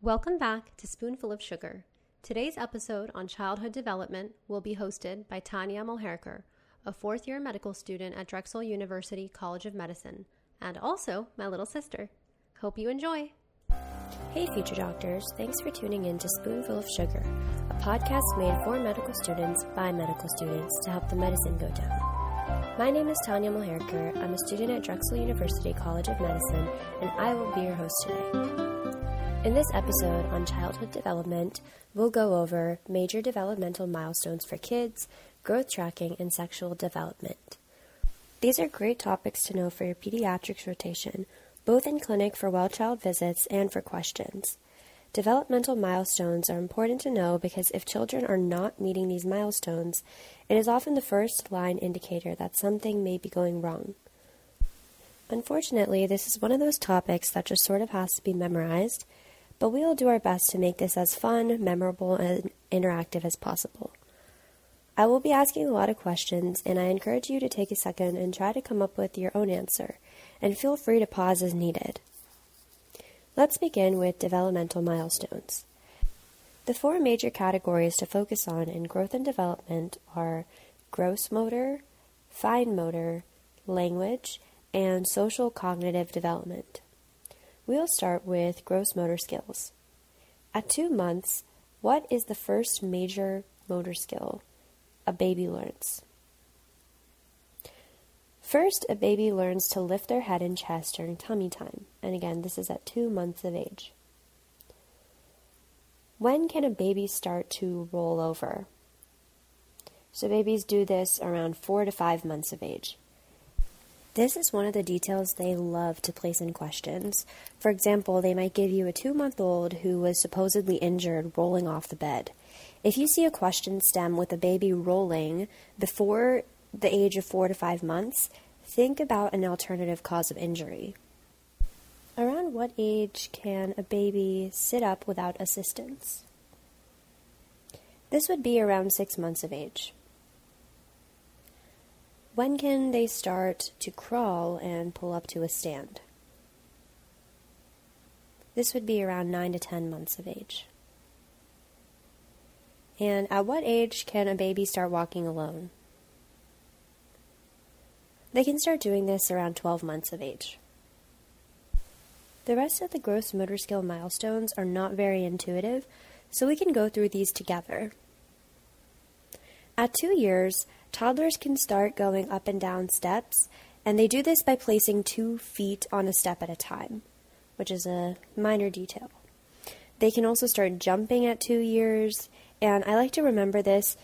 Welcome back to Spoonful of Sugar. Today's episode on childhood development will be hosted by Tania Mulherkar, a fourth year medical student at Drexel University College of Medicine, and also my little sister. Hope you enjoy. Hey, future doctors, thanks for tuning in to Spoonful of Sugar, a podcast made for medical students by medical students to help the medicine go down. My name is Tania Mulherkar. I'm a student at Drexel University College of Medicine, and I will be your host today. In this episode on childhood development, we'll go over major developmental milestones for kids, growth tracking, and sexual development. These are great topics to know for your pediatrics rotation, both in clinic for well child visits and for questions. Developmental milestones are important to know because if children are not meeting these milestones, it is often the first line indicator that something may be going wrong. Unfortunately, this is one of those topics that just sort of has to be memorized but we will do our best to make this as fun, memorable, and interactive as possible. I will be asking a lot of questions, and I encourage you to take a second and try to come up with your own answer, and feel free to pause as needed. Let's begin with developmental milestones. The four major categories to focus on in growth and development are gross motor, fine motor, language, and social cognitive development. We'll start with gross motor skills. At two months, what is the first major motor skill a baby learns? First, a baby learns to lift their head and chest during tummy time, and again, this is at two months of age. When can a baby start to roll over? So, babies do this around four to five months of age. This is one of the details they love to place in questions. For example, they might give you a two month old who was supposedly injured rolling off the bed. If you see a question stem with a baby rolling before the age of four to five months, think about an alternative cause of injury. Around what age can a baby sit up without assistance? This would be around six months of age. When can they start to crawl and pull up to a stand? This would be around 9 to 10 months of age. And at what age can a baby start walking alone? They can start doing this around 12 months of age. The rest of the gross motor skill milestones are not very intuitive, so we can go through these together. At two years, Toddlers can start going up and down steps, and they do this by placing two feet on a step at a time, which is a minor detail. They can also start jumping at two years, and I like to remember this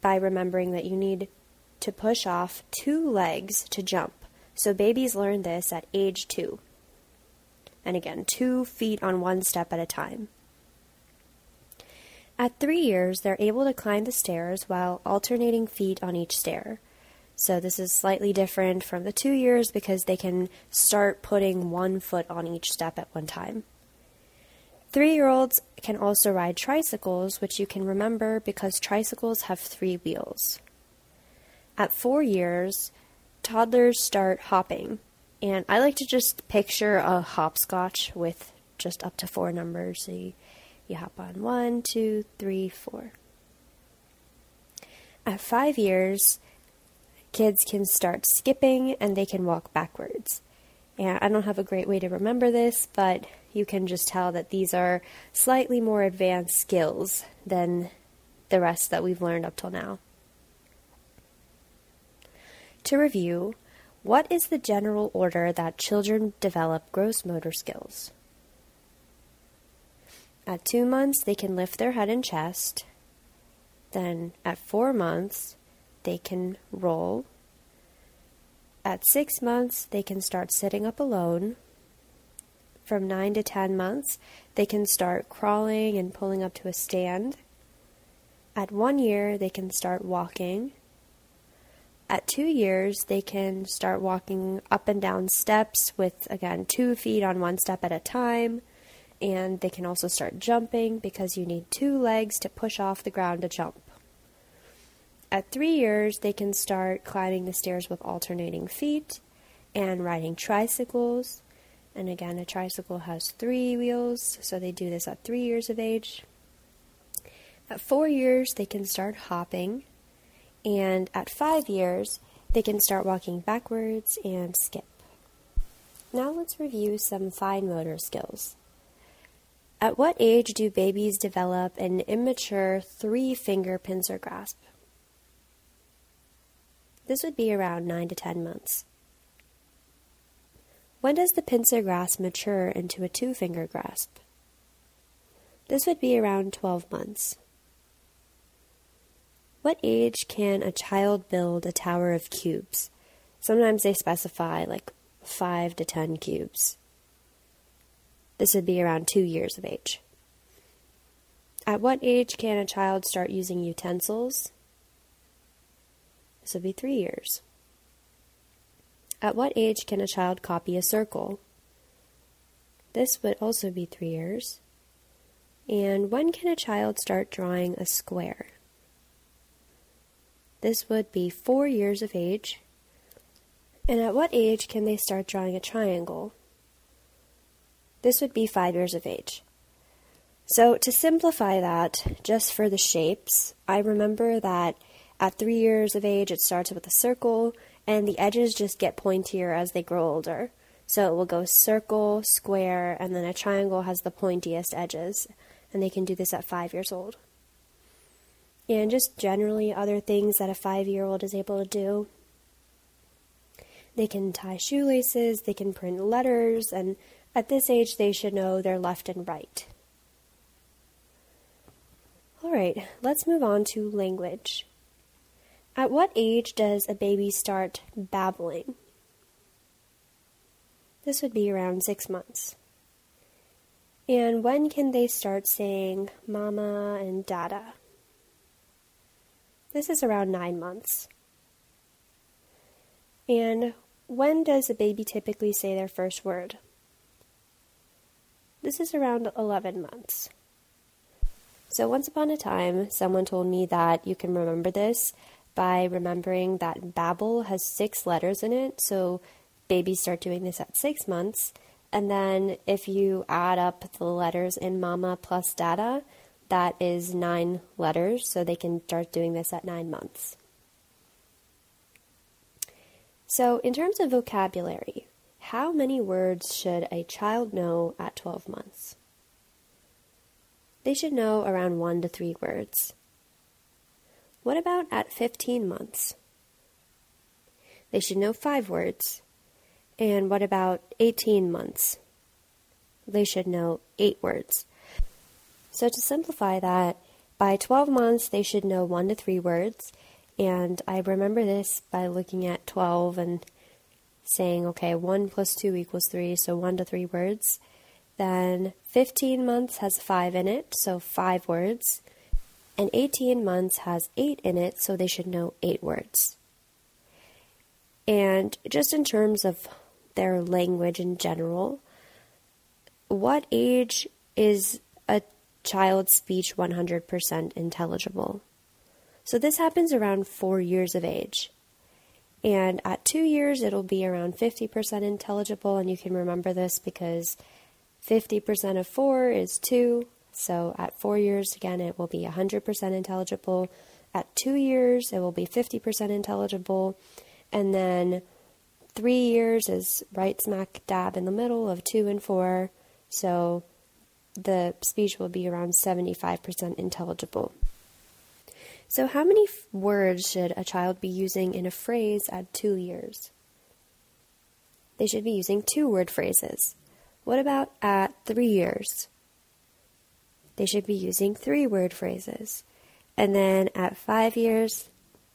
by remembering that you need to push off two legs to jump. So babies learn this at age two. And again, two feet on one step at a time. At three years, they're able to climb the stairs while alternating feet on each stair. So this is slightly different from the two years because they can start putting one foot on each step at one time. Three year olds can also ride tricycles, which you can remember because tricycles have three wheels. At four years, toddlers start hopping, and I like to just picture a hopscotch with just up to four numbers. So you you hop on one, two, three, four. At five years, kids can start skipping and they can walk backwards. And I don't have a great way to remember this, but you can just tell that these are slightly more advanced skills than the rest that we've learned up till now. To review, what is the general order that children develop gross motor skills? At two months, they can lift their head and chest. Then at four months, they can roll. At six months, they can start sitting up alone. From nine to ten months, they can start crawling and pulling up to a stand. At one year, they can start walking. At two years, they can start walking up and down steps with, again, two feet on one step at a time and they can also start jumping because you need two legs to push off the ground to jump. At three years, they can start climbing the stairs with alternating feet and riding tricycles. And again, a tricycle has three wheels, so they do this at three years of age. At four years, they can start hopping, and at five years, they can start walking backwards and skip. Now let's review some fine motor skills. At what age do babies develop an immature three finger pincer grasp? This would be around 9 to 10 months. When does the pincer grasp mature into a two finger grasp? This would be around 12 months. What age can a child build a tower of cubes? Sometimes they specify like 5 to 10 cubes. This would be around two years of age. At what age can a child start using utensils? This would be three years. At what age can a child copy a circle? This would also be three years. And when can a child start drawing a square? This would be four years of age. And at what age can they start drawing a triangle? This would be five years of age. So, to simplify that, just for the shapes, I remember that at three years of age it starts with a circle, and the edges just get pointier as they grow older. So it will go circle, square, and then a triangle has the pointiest edges, and they can do this at five years old. And just generally, other things that a five year old is able to do. They can tie shoelaces, they can print letters, and at this age, they should know their left and right. All right, let's move on to language. At what age does a baby start babbling? This would be around six months. And when can they start saying mama and dada? This is around nine months. And when does a baby typically say their first word? This is around 11 months. So, once upon a time, someone told me that you can remember this by remembering that babble has six letters in it. So babies start doing this at six months. And then if you add up the letters in mama plus dada, that is nine letters. So they can start doing this at nine months. So, in terms of vocabulary, how many words should a child know at 12 months? They should know around one to three words. What about at 15 months? They should know five words. And what about 18 months? They should know eight words. So, to simplify that, by 12 months, they should know one to three words. And I remember this by looking at 12 and saying, okay, 1 plus 2 equals 3, so 1 to 3 words. Then 15 months has 5 in it, so 5 words and 18 months has 8 in it, so they should know 8 words. And just in terms of their language in general, what age is a child's speech 100% intelligible? So this happens around 4 years of age. And at 2 years, it'll be around 50% intelligible, and you can remember this because 50% of 4 is 2, so at four years, again, it will be 100% intelligible. At two years, it will be 50% intelligible. And then three years is right smack dab in the middle of two and four. So the speech will be around 75% intelligible. So, how many f- words should a child be using in a phrase at two years? They should be using two word phrases. What about at three years? they should be using three word phrases. And then at five years,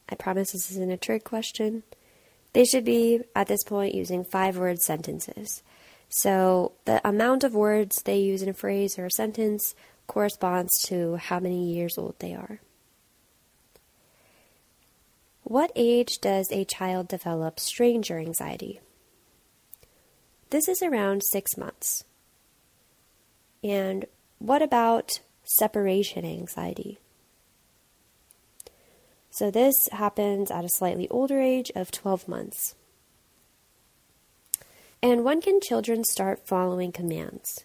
I promise this isn't a trick question, they should be at this point using five word sentences. So the amount of words they use in a phrase or a sentence corresponds to how many years old they are. What age does a child develop stranger anxiety? This is around six months. And what about separation anxiety? So, this happens at a slightly older age of 12 months. And when can children start following commands?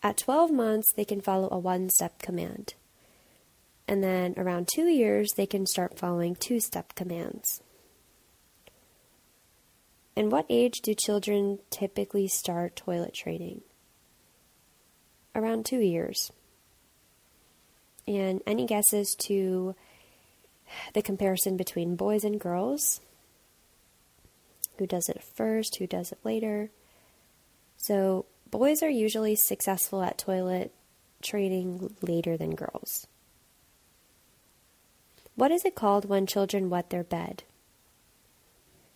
At 12 months, they can follow a one step command. And then around two years, they can start following two step commands. And what age do children typically start toilet training? Around two years. And any guesses to the comparison between boys and girls? Who does it first? Who does it later? So, boys are usually successful at toilet training later than girls. What is it called when children wet their bed?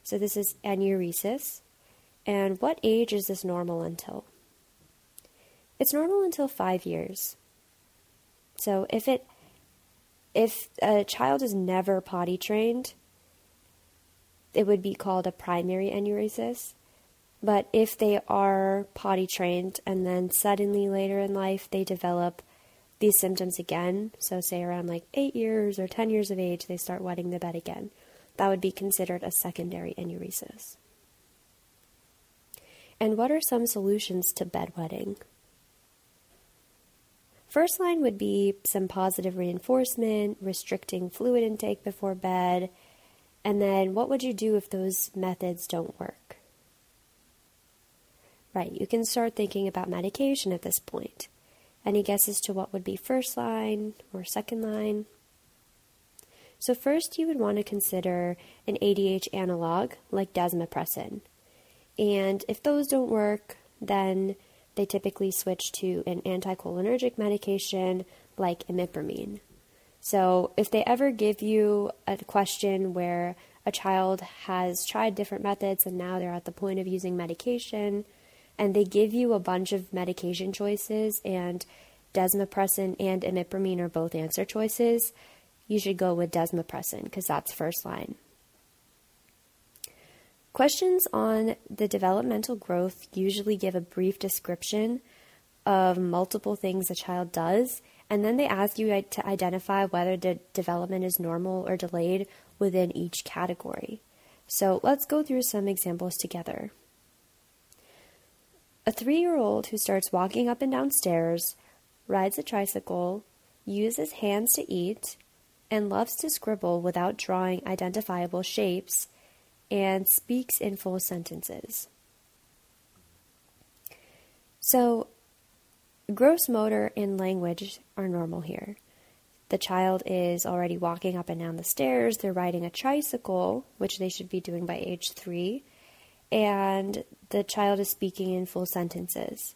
So, this is enuresis. And what age is this normal until? It's normal until five years. So, if it if a child is never potty trained, it would be called a primary enuresis. But if they are potty trained and then suddenly later in life they develop these symptoms again, so say around like 8 years or 10 years of age, they start wetting the bed again, that would be considered a secondary enuresis. And what are some solutions to bedwetting? First line would be some positive reinforcement, restricting fluid intake before bed, and then what would you do if those methods don't work? Right, you can start thinking about medication at this point. Any guesses to what would be first line or second line? So, first, you would want to consider an ADH analog like desmopressin. And if those don't work, then they typically switch to an anticholinergic medication like imipramine. So, if they ever give you a question where a child has tried different methods and now they're at the point of using medication, and they give you a bunch of medication choices, and desmopressin and imipramine are both answer choices, you should go with desmopressin because that's first line. Questions on the developmental growth usually give a brief description of multiple things a child does, and then they ask you to identify whether the development is normal or delayed within each category. So let's go through some examples together. A three year old who starts walking up and down stairs, rides a tricycle, uses hands to eat, and loves to scribble without drawing identifiable shapes and speaks in full sentences. So, gross motor and language are normal here. The child is already walking up and down the stairs, they're riding a tricycle, which they should be doing by age three, and the child is speaking in full sentences.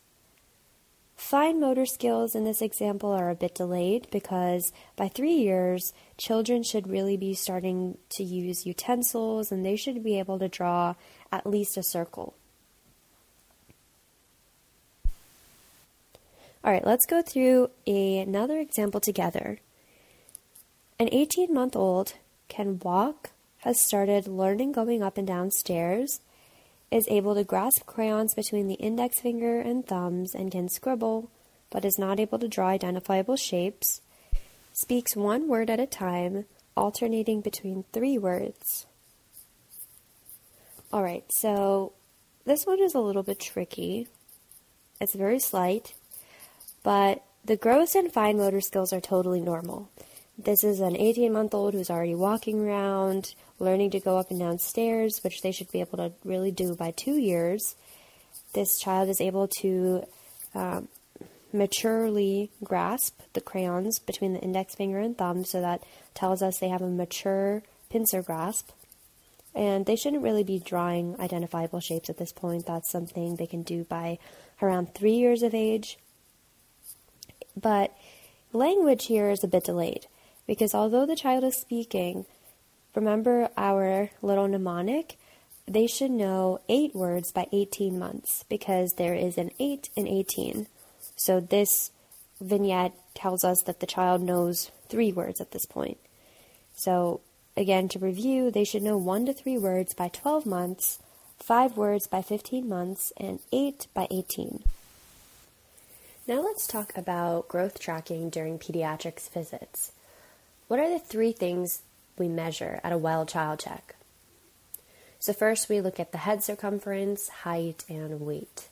Fine motor skills in this example are a bit delayed because by three years, children should really be starting to use utensils and they should be able to draw at least a circle. All right, let's go through a, another example together. An 18 month old can walk, has started learning going up and down stairs, is able to grasp crayons between the index finger and thumbs and can scribble, but is not able to draw identifiable shapes, speaks one word at a time, alternating between three words. All right, so this one is a little bit tricky. It's very slight, but the gross and fine motor skills are totally normal. This is an 18 month old who's already walking around, learning to go up and down stairs, which they should be able to really do by two years. This child is able to um, maturely grasp the crayons between the index finger and thumb, so that tells us they have a mature pincer grasp. And they shouldn't really be drawing identifiable shapes at this point. That's something they can do by around three years of age. But language here is a bit delayed because although the child is speaking, Remember our little mnemonic? They should know eight words by 18 months because there is an 8 and 18. So this vignette tells us that the child knows three words at this point. So, again, to review, they should know one to three words by 12 months, five words by 15 months, and eight by 18. Now let's talk about growth tracking during pediatrics visits. What are the three things we measure at a well child check. So, first we look at the head circumference, height, and weight.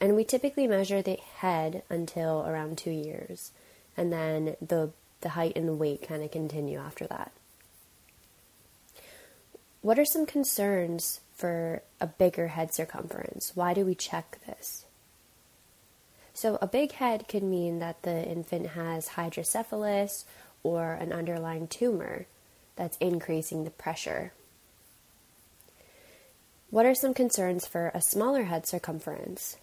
And we typically measure the head until around two years, and then the, the height and the weight kind of continue after that. What are some concerns for a bigger head circumference? Why do we check this? So, a big head could mean that the infant has hydrocephalus or an underlying tumor that's increasing the pressure. What are some concerns for a smaller head circumference?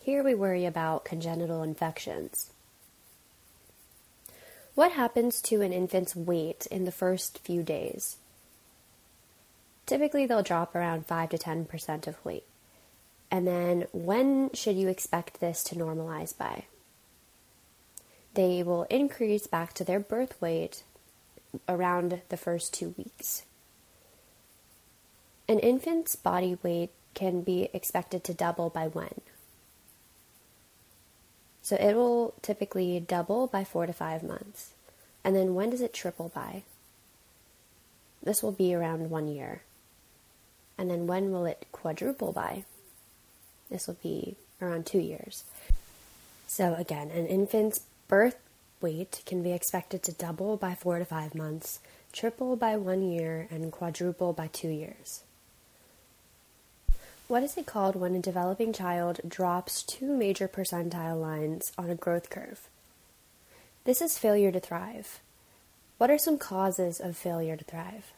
Here we worry about congenital infections. What happens to an infant's weight in the first few days? Typically, they'll drop around 5 to 10% of weight. And then, when should you expect this to normalize by? They will increase back to their birth weight around the first two weeks. An infant's body weight can be expected to double by when? So it will typically double by four to five months. And then when does it triple by? This will be around one year. And then when will it quadruple by? This will be around two years. So again, an infant's birth weight can be expected to double by four to five months, triple by one year, and quadruple by two years. What is it called when a developing child drops two major percentile lines on a growth curve? This is failure to thrive. What are some causes of failure to thrive?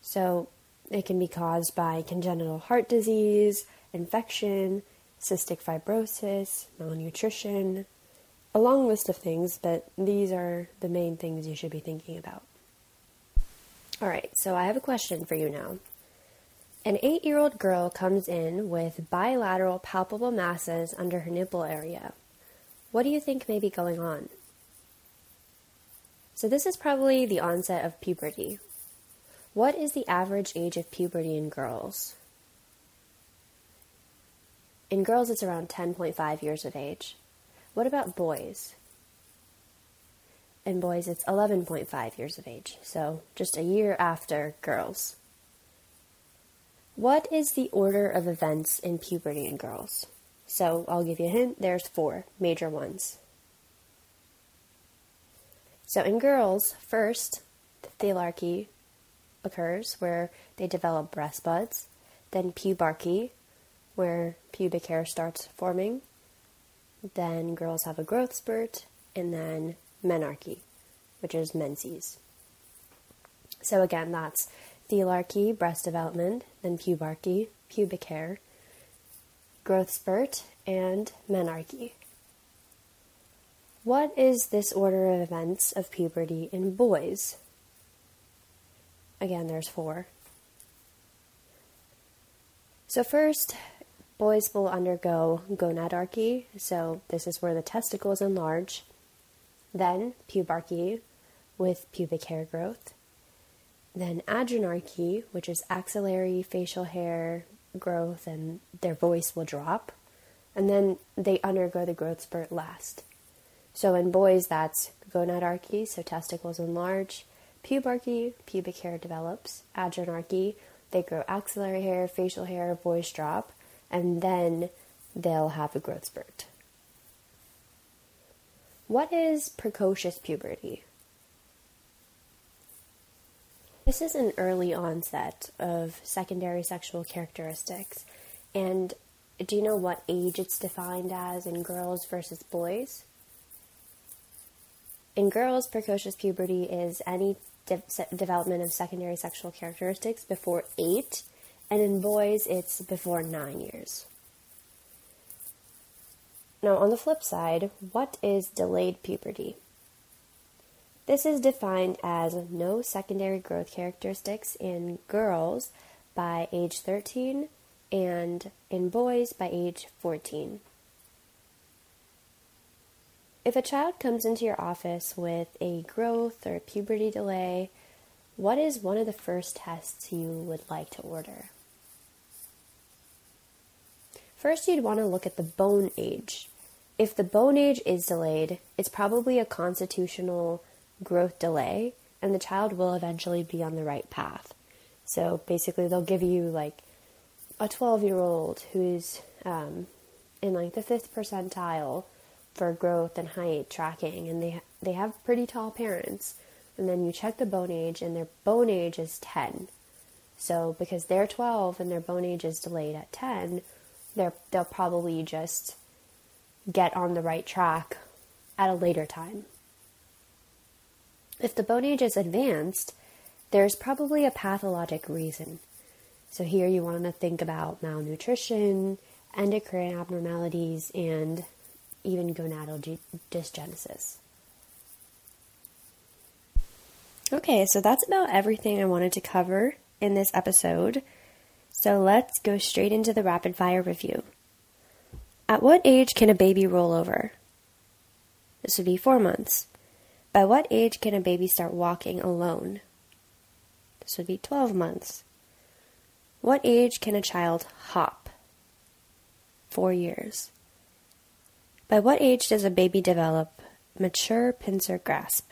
So, it can be caused by congenital heart disease, infection, cystic fibrosis, malnutrition, a long list of things, but these are the main things you should be thinking about. All right, so I have a question for you now. An eight year old girl comes in with bilateral palpable masses under her nipple area. What do you think may be going on? So, this is probably the onset of puberty. What is the average age of puberty in girls? In girls, it's around 10.5 years of age. What about boys? In boys, it's 11.5 years of age, so just a year after girls. What is the order of events in puberty in girls? So I'll give you a hint there's four major ones. So in girls, first, the thelarche occurs where they develop breast buds, then pubarche, where pubic hair starts forming, then girls have a growth spurt, and then menarche, which is menses. So again, that's thelarche, breast development, then pubarche, pubic hair, growth spurt, and menarche. What is this order of events of puberty in boys? Again, there's four. So, first, boys will undergo gonadarche, so this is where the testicles enlarge. Then, pubarche with pubic hair growth. Then adrenarche, which is axillary facial hair growth, and their voice will drop. And then they undergo the growth spurt last. So in boys, that's gonadarche, so testicles enlarge. Pubarche, pubic hair develops. Adrenarche, they grow axillary hair, facial hair, voice drop, and then they'll have a growth spurt. What is precocious puberty? This is an early onset of secondary sexual characteristics. And do you know what age it's defined as in girls versus boys? In girls, precocious puberty is any de- development of secondary sexual characteristics before eight, and in boys, it's before nine years. Now, on the flip side, what is delayed puberty? This is defined as no secondary growth characteristics in girls by age 13 and in boys by age 14. If a child comes into your office with a growth or puberty delay, what is one of the first tests you would like to order? First, you'd want to look at the bone age. If the bone age is delayed, it's probably a constitutional growth delay, and the child will eventually be on the right path. So basically, they'll give you like a 12 year old who's um, in like the fifth percentile for growth and height tracking, and they they have pretty tall parents. And then you check the bone age, and their bone age is 10. So because they're 12 and their bone age is delayed at 10, they're they'll probably just get on the right track at a later time. If the bone age is advanced, there's probably a pathologic reason. So here you want to think about malnutrition, endocrine abnormalities, and even gonadal dysgenesis. Okay, so that's about everything I wanted to cover in this episode. So let's go straight into the rapid fire review. At what age can a baby roll over? This would be four months. By what age can a baby start walking alone? This would be 12 months. What age can a child hop? Four years. By what age does a baby develop mature pincer grasp?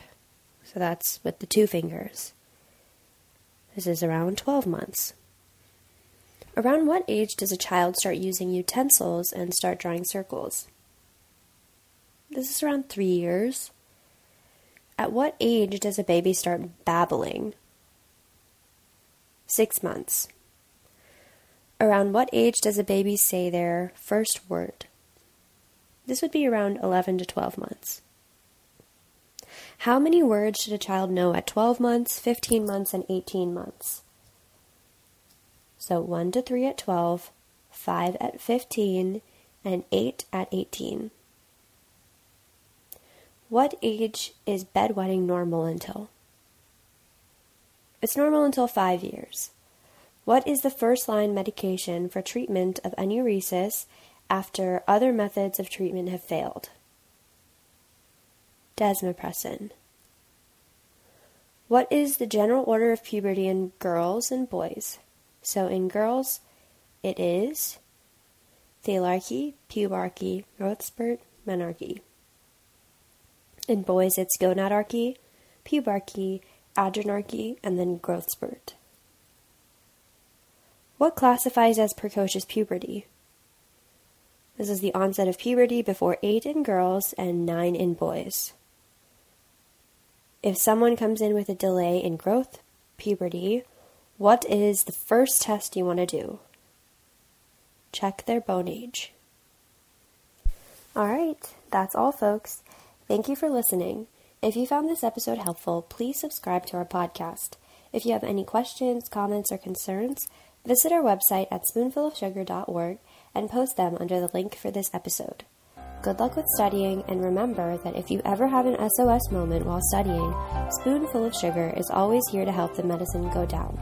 So that's with the two fingers. This is around 12 months. Around what age does a child start using utensils and start drawing circles? This is around three years. At what age does a baby start babbling? Six months. Around what age does a baby say their first word? This would be around 11 to 12 months. How many words should a child know at 12 months, 15 months, and 18 months? So 1 to 3 at 12, 5 at 15, and 8 at 18. What age is bedwetting normal until? It's normal until 5 years. What is the first line medication for treatment of enuresis after other methods of treatment have failed? Desmopressin. What is the general order of puberty in girls and boys? So in girls, it is thelarche, pubarche, growth spurt, menarche. In boys, it's gonadarche, pubarche, adrenarche, and then growth spurt. What classifies as precocious puberty? This is the onset of puberty before 8 in girls and 9 in boys. If someone comes in with a delay in growth puberty, what is the first test you want to do? Check their bone age. All right, that's all, folks. Thank you for listening. If you found this episode helpful, please subscribe to our podcast. If you have any questions, comments, or concerns, visit our website at spoonfulofsugar.org and post them under the link for this episode. Good luck with studying, and remember that if you ever have an SOS moment while studying, Spoonful of Sugar is always here to help the medicine go down.